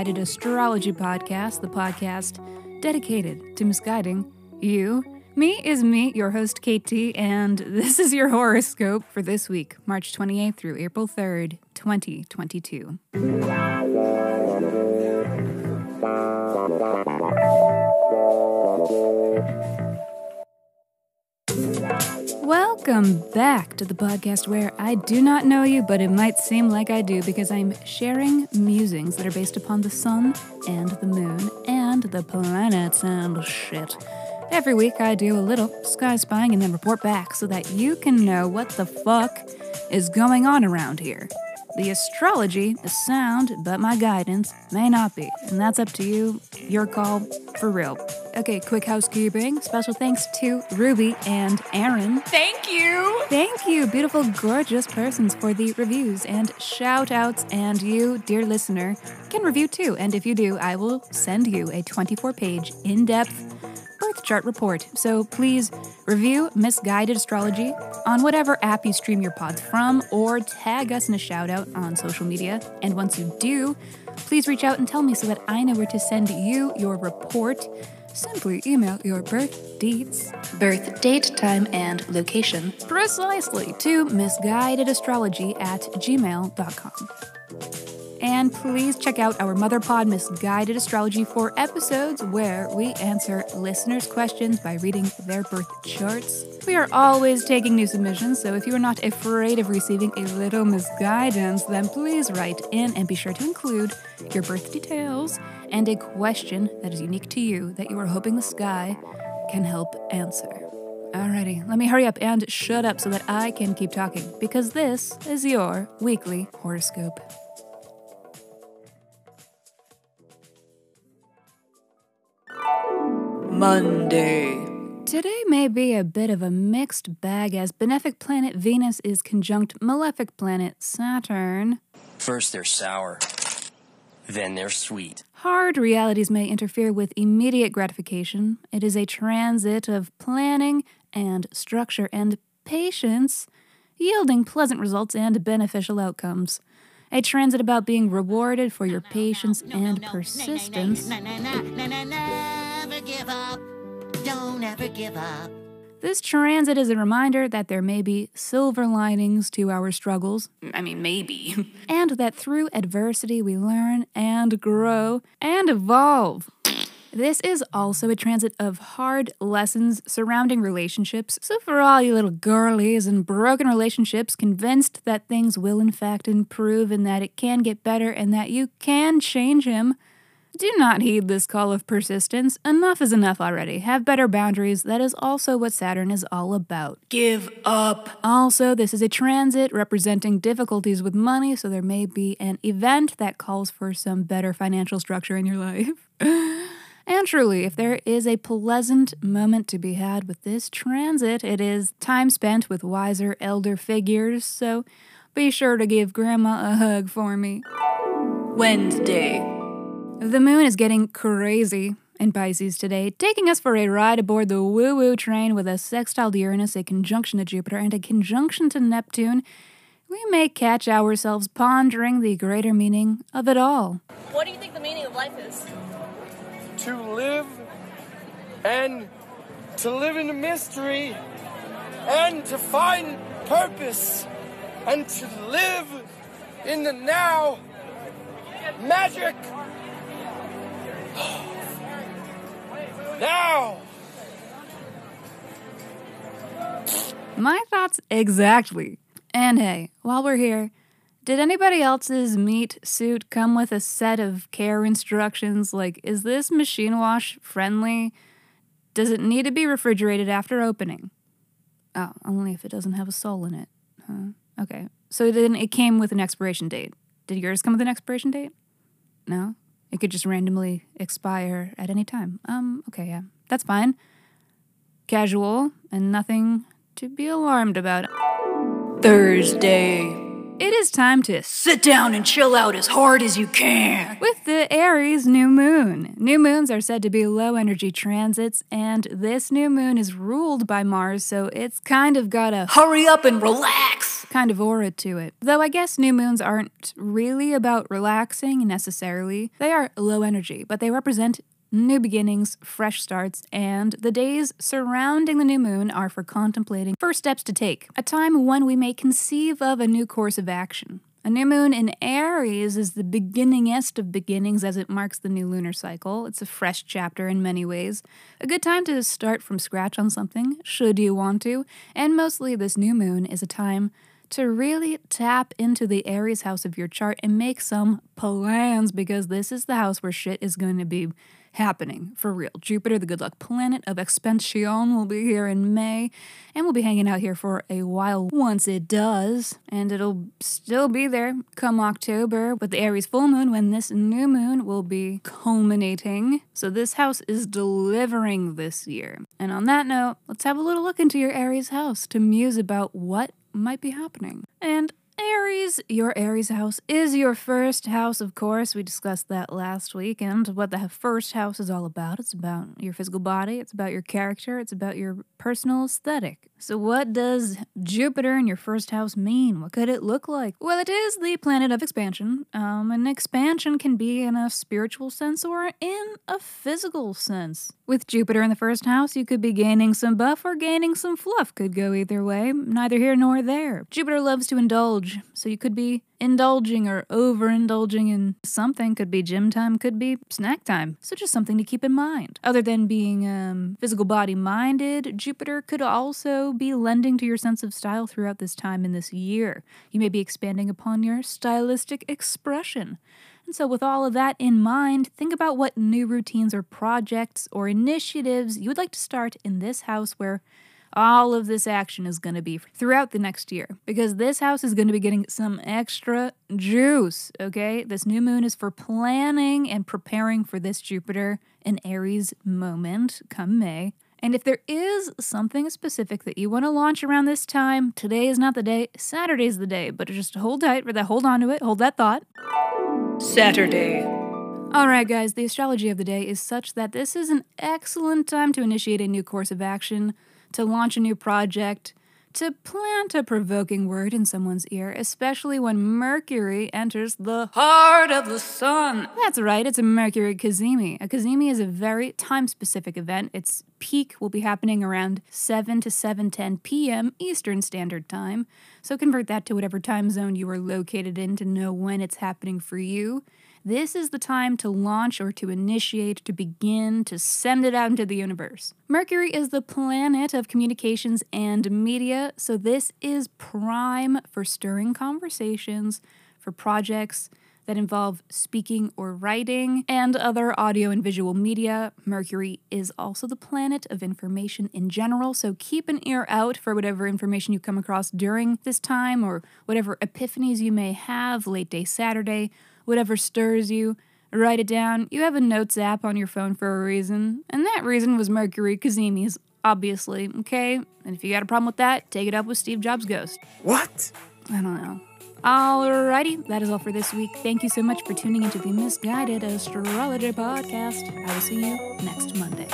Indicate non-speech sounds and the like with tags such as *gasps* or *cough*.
Misguided Astrology Podcast, the podcast dedicated to misguiding you. Me is me, your host KT, and this is your horoscope for this week, March 28th through April 3rd, 2022. Welcome back to the podcast where I do not know you, but it might seem like I do because I'm sharing musings that are based upon the sun and the moon and the planets and shit. Every week I do a little sky spying and then report back so that you can know what the fuck is going on around here. The astrology is sound, but my guidance may not be. And that's up to you, your call, for real. Okay, quick housekeeping. Special thanks to Ruby and Aaron. Thank you. Thank you, beautiful, gorgeous persons, for the reviews and shout outs. And you, dear listener, can review too. And if you do, I will send you a 24 page, in depth chart report. So please review Misguided Astrology on whatever app you stream your pods from or tag us in a shout out on social media. And once you do, please reach out and tell me so that I know where to send you your report. Simply email your birth dates, birth date, time, and location precisely to misguidedastrology at gmail.com. And please check out our Mother Pod Misguided Astrology for episodes where we answer listeners' questions by reading their birth charts. We are always taking new submissions, so if you are not afraid of receiving a little misguidance, then please write in and be sure to include your birth details and a question that is unique to you that you are hoping the sky can help answer. Alrighty, let me hurry up and shut up so that I can keep talking, because this is your weekly horoscope. Monday. Today may be a bit of a mixed bag as benefic planet Venus is conjunct malefic planet Saturn. First they're sour, then they're sweet. Hard realities may interfere with immediate gratification. It is a transit of planning and structure and patience, yielding pleasant results and beneficial outcomes. A transit about being rewarded for your patience and persistence. Never give up. Don't ever give up. This transit is a reminder that there may be silver linings to our struggles. I mean, maybe. *laughs* and that through adversity we learn and grow and evolve. This is also a transit of hard lessons surrounding relationships. So, for all you little girlies and broken relationships convinced that things will in fact improve and that it can get better and that you can change him, do not heed this call of persistence. Enough is enough already. Have better boundaries. That is also what Saturn is all about. Give up. Also, this is a transit representing difficulties with money, so there may be an event that calls for some better financial structure in your life. *laughs* And truly, if there is a pleasant moment to be had with this transit, it is time spent with wiser elder figures, so be sure to give Grandma a hug for me. Wednesday. The moon is getting crazy in Pisces today, taking us for a ride aboard the woo woo train with a sextile to Uranus, a conjunction to Jupiter, and a conjunction to Neptune. We may catch ourselves pondering the greater meaning of it all. What do you think the meaning of life is? to live and to live in a mystery and to find purpose and to live in the now magic *gasps* now My thoughts exactly. And hey, while we're here, did anybody else's meat suit come with a set of care instructions? Like, is this machine wash friendly? Does it need to be refrigerated after opening? Oh, only if it doesn't have a soul in it. Huh? Okay. So then it came with an expiration date. Did yours come with an expiration date? No? It could just randomly expire at any time. Um, okay, yeah. That's fine. Casual and nothing to be alarmed about. Thursday. It is time to sit down and chill out as hard as you can with the Aries new moon. New moons are said to be low energy transits, and this new moon is ruled by Mars, so it's kind of got a hurry up and relax kind of aura to it. Though I guess new moons aren't really about relaxing necessarily, they are low energy, but they represent new beginnings, fresh starts, and the days surrounding the new moon are for contemplating first steps to take, a time when we may conceive of a new course of action. A new moon in Aries is the beginningest of beginnings as it marks the new lunar cycle. It's a fresh chapter in many ways. A good time to start from scratch on something, should you want to. And mostly, this new moon is a time to really tap into the Aries house of your chart and make some plans because this is the house where shit is going to be happening for real. Jupiter, the good luck planet of expansion, will be here in May and we'll be hanging out here for a while once it does. And it'll still be there come October with the Aries full moon when this new moon will be culminating. So this house is delivering this year. And on that note, let's have a little look into your Aries house to muse about what might be happening. And Aries, your Aries house is your first house, of course. We discussed that last week, and what the first house is all about. It's about your physical body, it's about your character, it's about your personal aesthetic. So, what does Jupiter in your first house mean? What could it look like? Well, it is the planet of expansion. Um, and expansion can be in a spiritual sense or in a physical sense. With Jupiter in the first house, you could be gaining some buff or gaining some fluff. Could go either way, neither here nor there. Jupiter loves to indulge, so you could be indulging or overindulging in something. Could be gym time, could be snack time. So just something to keep in mind. Other than being um, physical body minded, Jupiter could also be lending to your sense of style throughout this time in this year. You may be expanding upon your stylistic expression. And so, with all of that in mind, think about what new routines or projects or initiatives you would like to start in this house where all of this action is going to be throughout the next year because this house is going to be getting some extra juice, okay? This new moon is for planning and preparing for this Jupiter and Aries moment come May. And if there is something specific that you want to launch around this time, today is not the day, Saturday's the day, but just hold tight for that, hold on to it, hold that thought. Saturday. All right, guys, the astrology of the day is such that this is an excellent time to initiate a new course of action, to launch a new project, to plant a provoking word in someone's ear, especially when Mercury enters the heart of the sun. That's right, it's a Mercury Cazimi. A Cazimi is a very time specific event. Its peak will be happening around 7 to 7:10 p.m. Eastern Standard Time. So convert that to whatever time zone you are located in to know when it's happening for you. This is the time to launch or to initiate, to begin, to send it out into the universe. Mercury is the planet of communications and media, so this is prime for stirring conversations, for projects that involve speaking or writing, and other audio and visual media. Mercury is also the planet of information in general, so keep an ear out for whatever information you come across during this time or whatever epiphanies you may have late day Saturday whatever stirs you, write it down. You have a notes app on your phone for a reason, and that reason was Mercury Cazimi's, obviously, okay? And if you got a problem with that, take it up with Steve Jobs' ghost. What? I don't know. Alrighty, that is all for this week. Thank you so much for tuning into the Misguided Astrology Podcast. I will see you next Monday.